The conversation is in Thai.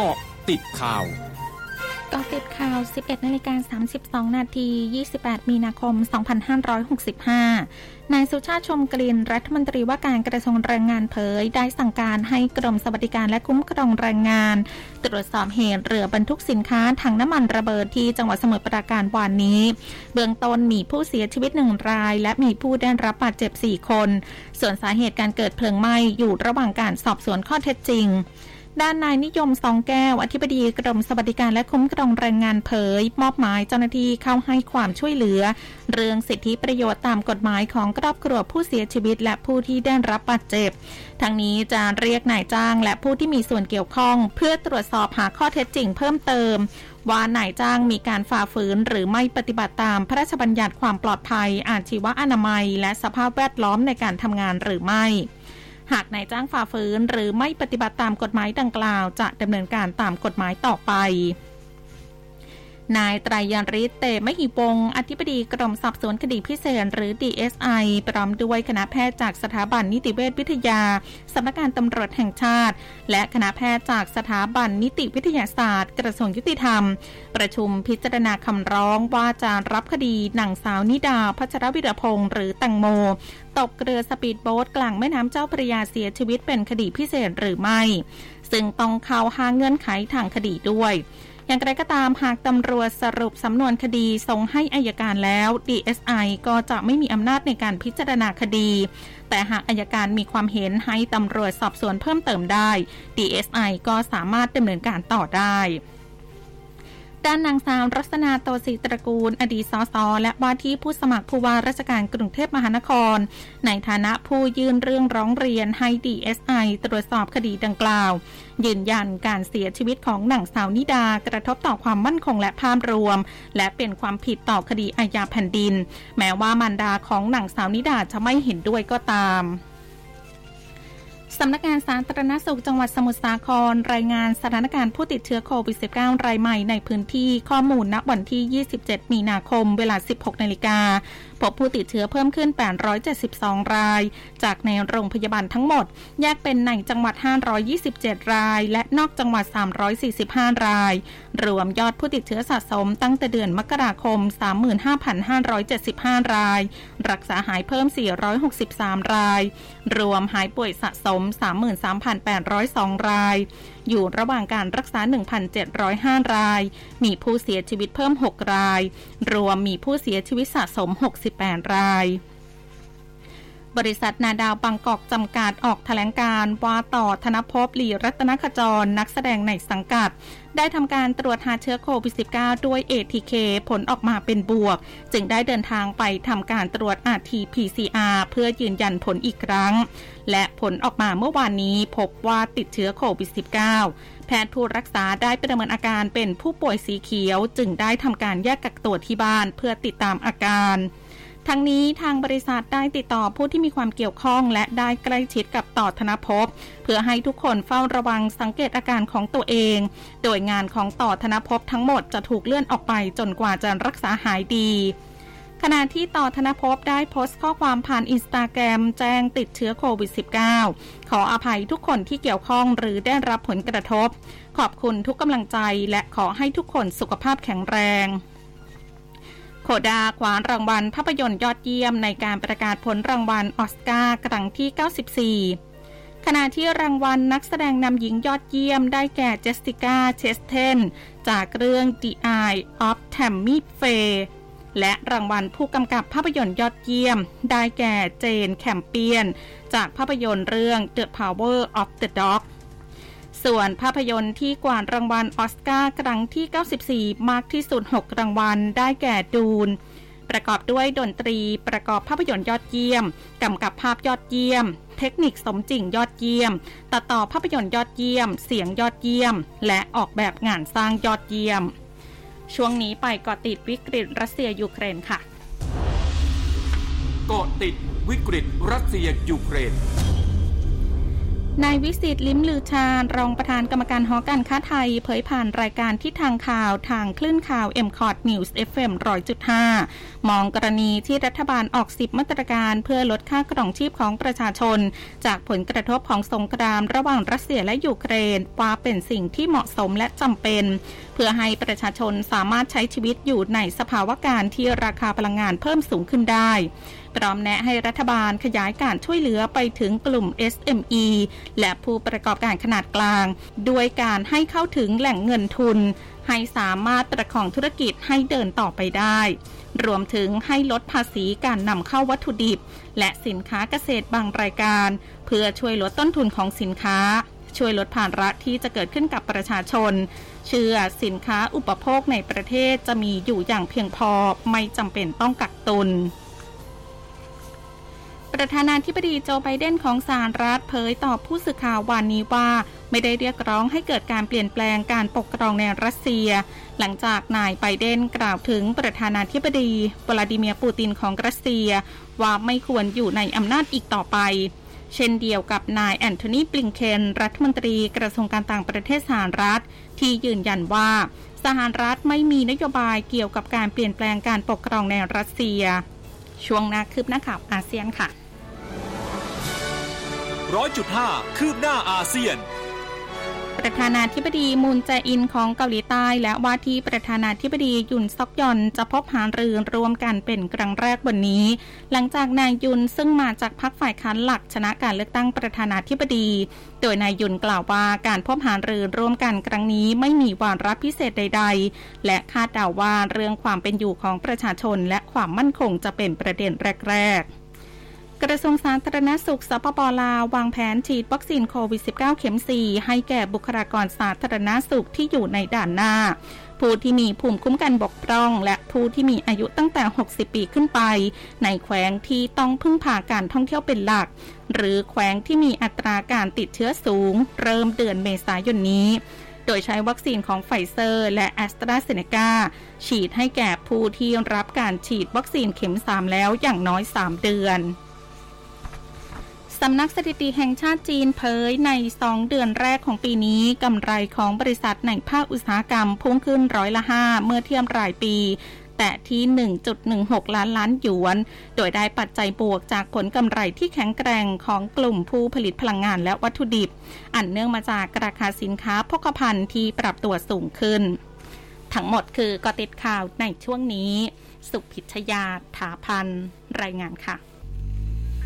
เกาะติดข่าวกาะติดข่าว 11นาฬิกา32 นาที 28 มีนาคม 2565 นายสุชาติชมกลิ่นรัฐมนตรีว่าการกระทรวงแรงงานเผย ได้สั่งการให้กรมสวัสดิการและคุ้มครองแรงงาน ตรวจสอบเหตุเรือบรรทุกสินค้าถังน้ำมันระเบิดที่จังหวัดสมุทรปราการวันนี้ เบื้องต้นมีผู้เสียชีวิตหนึ่งราย และมีผู้ได้รับบาดเจ็บ 4 คน ส่วนสาเหตุการเกิดเพลิงไหม้อยู่ระหว่างการสอบสวนข้อเท็จจริง ด้านนายนิยมสองแก้ว อธิบดีกรมสวัสดิการและคุ้มครองแรงงานเผย มอบหมายเจ้าหน้าที่เข้าให้ความช่วยเหลือ เรื่องสิทธิประโยชน์ตามกฎหมายของครอบครัวผู้เสียชีวิต และผู้ที่ได้รับบาดเจ็บทั้งนี้จะเรียกนายจ้างและผู้ที่มีส่วนเกี่ยวข้อง เพื่อตรวจสอบหาข้อเท็จจริงเพิ่มเติม ว่านายจ้างมีการฝ่าฝืนหรือไม่ปฏิบัติตามพระราชบัญญัติความปลอดภัย อาชีวอนามัย และสภาพแวดล้อมในการทำงานหรือไม่ หากนายจ้างฝ่าฝืนหรือไม่ปฏิบัติตามกฎหมายดังกล่าว จะดำเนินการตามกฎหมายต่อไป นายไตรยันริศเตมหิปงอธิบดีกรมสอบสวนคดีพิเศษหรือ DSI พร้อมด้วยคณะแพทย์จากสถาบันนิติเวชวิทยา สำนักงานตำรวจแห่งชาติ และคณะแพทย์จากสถาบันนิติวิทยาศาสตร์ กระทรวงยุติธรรม ประชุมพิจารณาคำร้องว่าจะรับคดีนางสาวนิดา พัชรวิรพงศ์หรือแตงโมตกเรือสปีดโบ๊ทกลางแม่น้ำเจ้าพระยาเสียชีวิตเป็นคดีพิเศษหรือไม่ ซึ่งต้องเข้าหาเงื่อนไขทางคดีด้วย อย่างไรก็ตามหากตำรวจสรุปสำนวนคดีส่งให้อายการแล้ว DSI ก็จะไม่มีอำนาจในการพิจารณาคดี แต่หากอายการมีความเห็นให้ตำรวจสอบสวนเพิ่มเติมได้ DSI ก็สามารถดำเนินการต่อได้ ด้านนางสาวรัศนาโตศิตระกูล อดีตสสและว่าที่ผู้สมัครผู้ว่าราชการกรุงเทพมหานคร ในฐานะผู้ยื่นเรื่องร้องเรียนให้ DSI ตรวจสอบคดีดังกล่าว ยืนยันการเสียชีวิตของนางสาวนิดากระทบต่อความมั่นคงและภาพรวม และเป็นความผิดต่อคดีอาญาแผ่นดิน แม้ว่ามารดาของนางสาวนิดาจะไม่เห็นด้วยก็ตาม สำนักงานสาธารณสุขจังหวัดสมุทรสาคร รายงานสถานการณ์ผู้ติดเชื้อโควิด -19 รายใหม่ในพื้นที่ข้อมูลณวันที่ 27 มีนาคม เวลา 16 นาฬิกาพบผู้ติดเชื้อเพิ่มขึ้น 872 ราย จากในโรงพยาบาลทั้งหมด แยกเป็นในจังหวัด 527 ราย และนอกจังหวัด 345 ราย รวมยอดผู้ติดเชื้อสะสมตั้งแต่เดือนมกราคม 35,575 ราย รักษาหายเพิ่ม 463 ราย รวมหายป่วยสะสมม 33,802 ราย อยู่ระหว่างการรักษา 1,705 ราย มีผู้เสียชีวิตเพิ่ม 6 ราย รวมมีผู้เสียชีวิตสะสม 68 ราย บริษัทนาดาวบางกอกจำกัดออกแถลงการว่าต่อธนภพหลีรัตนขจรนักแสดงในสังกัด ได้ทำการตรวจหาเชื้อโควิด -19 ด้วย ATK ผลออกมาเป็นบวก จึงได้เดินทางไปทำการตรวจ RT-PCR เพื่อยืนยันผลอีกครั้ง และผลออกมาเมื่อวานนี้พบว่าติดเชื้อโควิด -19 แพทย์ผู้รักษาได้ประเมินอาการเป็นผู้ป่วยสีเขียว จึงได้ทำการแยกกักตัวที่บ้านเพื่อติดตามอาการ ทั้งนี้ทางบริษัทได้ติดต่อผู้ที่มีความเกี่ยวข้อง และได้ใกล้ชิดกับต่อธนภพเพื่อให้ทุกคนเฝ้าระวังสังเกตอาการของตัวเอง โดยงานของต่อธนภพทั้งหมดจะถูกเลื่อนออกไปจนกว่าจะรักษาหายดีขณะที่ต่อธนภพได้โพสต์ข้อความผ่านอินสตาแกรมแจ้งติดเชื้อโควิด -19 ขออภัยทุกคนที่เกี่ยวข้องหรือได้รับผลกระทบ ขอบคุณทุกกำลังใจและขอให้ทุกคนสุขภาพแข็งแรง โคดาคว้ารางวัลภาพยนตร์ยอดเยี่ยมในการประกาศผลรางวัลออสการ์ครั้งที่ 94 ขณะที่รางวัลนักแสดงนำหญิงยอดเยี่ยมได้แก่เจสติก้าเชสเทนจากเรื่อง The Eye of Tammy Faye และรางวัลผู้กำกับภาพยนตร์ยอดเยี่ยม ได้แก่เจนแคมเปียน จากภาพยนตร์เรื่อง The Power of the Dog ส่วนภาพยนตร์ที่กวาดรางวัลออสการ์ครั้งที่ 94 มากที่สุด 6 รางวัล ได้แก่ดูน ประกอบด้วยดนตรี ประกอบภาพยนตร์ยอดเยี่ยม กำกับภาพยอดเยี่ยม เทคนิคสมจริงยอดเยี่ยม ตัดต่อภาพยนตร์ยอดเยี่ยม เสียงยอดเยี่ยม และออกแบบงานสร้างยอดเยี่ยม ช่วงนี้ไปเกาะติดวิกฤตรัสเซียยูเครนค่ะ เกาะติดวิกฤตรัสเซียยูเครน นายวิศิษฐ์ลิ้มลือชารองประธานกรรมการหอการค้าไทย เผยผ่านรายการทิศทางข่าวทางคลื่นข่าว m c o t News FM 100.5 มองกรณีที่รัฐบาลออกสิบมาตรการเพื่อลดค่าครองชีพของประชาชน จากผลกระทบของสงครามระหว่างรัสเซียและยูเครน ว่าเป็นสิ่งที่เหมาะสมและจำเป็น เพื่อให้ประชาชนสามารถใช้ชีวิตอยู่ในสภาวะการที่ราคาพลังงานเพิ่มสูงขึ้นได้ พร้อมแนะให้รัฐบาลขยายการช่วยเหลือไปถึงกลุ่ม SME และผู้ประกอบการขนาดกลาง ด้วยการให้เข้าถึงแหล่งเงินทุน ให้สามารถประคองธุรกิจให้เดินต่อไปได้ รวมถึงให้ลดภาษีการนำเข้าวัตถุดิบ และสินค้าเกษตรบางรายการ เพื่อช่วยลดต้นทุนของสินค้า ช่วยลดภาระที่จะเกิดขึ้นกับประชาชนเชื่อสินค้าอุปโภคในประเทศจะมีอยู่อย่างเพียงพอไม่จำเป็นต้องกักตุน ประธานาธิบดีโจไบเดนของสหรัฐเผยต่อผู้สื่อข่าววันนี้ว่า ไม่ได้เรียกร้องให้เกิดการเปลี่ยนแปลงการปกครองในรัสเซีย หลังจากนายไบเดนกล่าวถึงประธานาธิบดีวลาดิเมียร์ปูตินของรัสเซีย ว่าไม่ควรอยู่ในอำนาจอีกต่อไป เช่นเดียวกับนายแอนโทนีบลิงเคนรัฐมนตรีกระทรวงการต่างประเทศสหรัฐ ที่ยืนยันว่า สหรัฐไม่มีนโยบายเกี่ยวกับการเปลี่ยนแปลงการปกครองในรัสเซียช่วงนาคืบหน้าข่าวอาเซียนค่ะ ร้อยจุดห้าคืบหน้าอาเซียน ประธานาธิบดีมูนแจอินของเกาหลีใต้และว่าที่ประธานาธิบดียุนซอกยอนจะพบหารือรวมกันเป็นครั้งแรกวันนี้ หลังจากนายยุนซึ่งมาจากพรรคฝ่ายค้านหลักชนะการเลือกตั้งประธานาธิบดีโดยนายยุนกล่าวว่าการพบหารือร่วมกันครั้งนี้ไม่มีวาระพิเศษใด ๆ และคาดเดาว่าเรื่องความเป็นอยู่ของประชาชนและความมั่นคงจะเป็นประเด็นแรก ๆ กระทรวงสาธารณสุขสปปลาววางแผนฉีดวัคซีนโควิด -19 เข็ม 4 ให้แก่บุคลากรสาธารณสุขที่อยู่ในด่านหน้า ผู้ที่มีภูมิคุ้มกันบกพร่อง และผู้ที่มีอายุตั้งแต่ 60 ปีขึ้นไป ในแขวงที่ต้องพึ่งพาการท่องเที่ยวเป็นหลัก หรือแขวงที่มีอัตราการติดเชื้อสูง เริ่มเดือนเมษายนนี้โดยใช้วัคซีนของไฟเซอร์และแอสตราเซเนกาฉีดให้แก่ผู้ที่รับการฉีดวัคซีนเข็ม 3 แล้วอย่างน้อย 3 เดือน สำนักสถิติแห่งชาติจีนเผยใน 2 เดือนแรกของปีนี้กำไรของบริษัทในภาคอุตสาหกรรมพุ่งขึ้นร้อยละ5เมื่อเทียบรายปี แต่ที่ 1.16 ล้านล้านหยวน โดยได้ปัจจัยบวกจากผลกำไรที่แข็งแกร่งของกลุ่มผู้ผลิตพลังงานและวัตถุดิบ อันเนื่องมาจากราคาสินค้าพกพาที่ปรับตัวสูงขึ้น ทั้งหมดคือกอติดข่าวในช่วงนี้ สุพิชยาถาพันรายงานค่ะ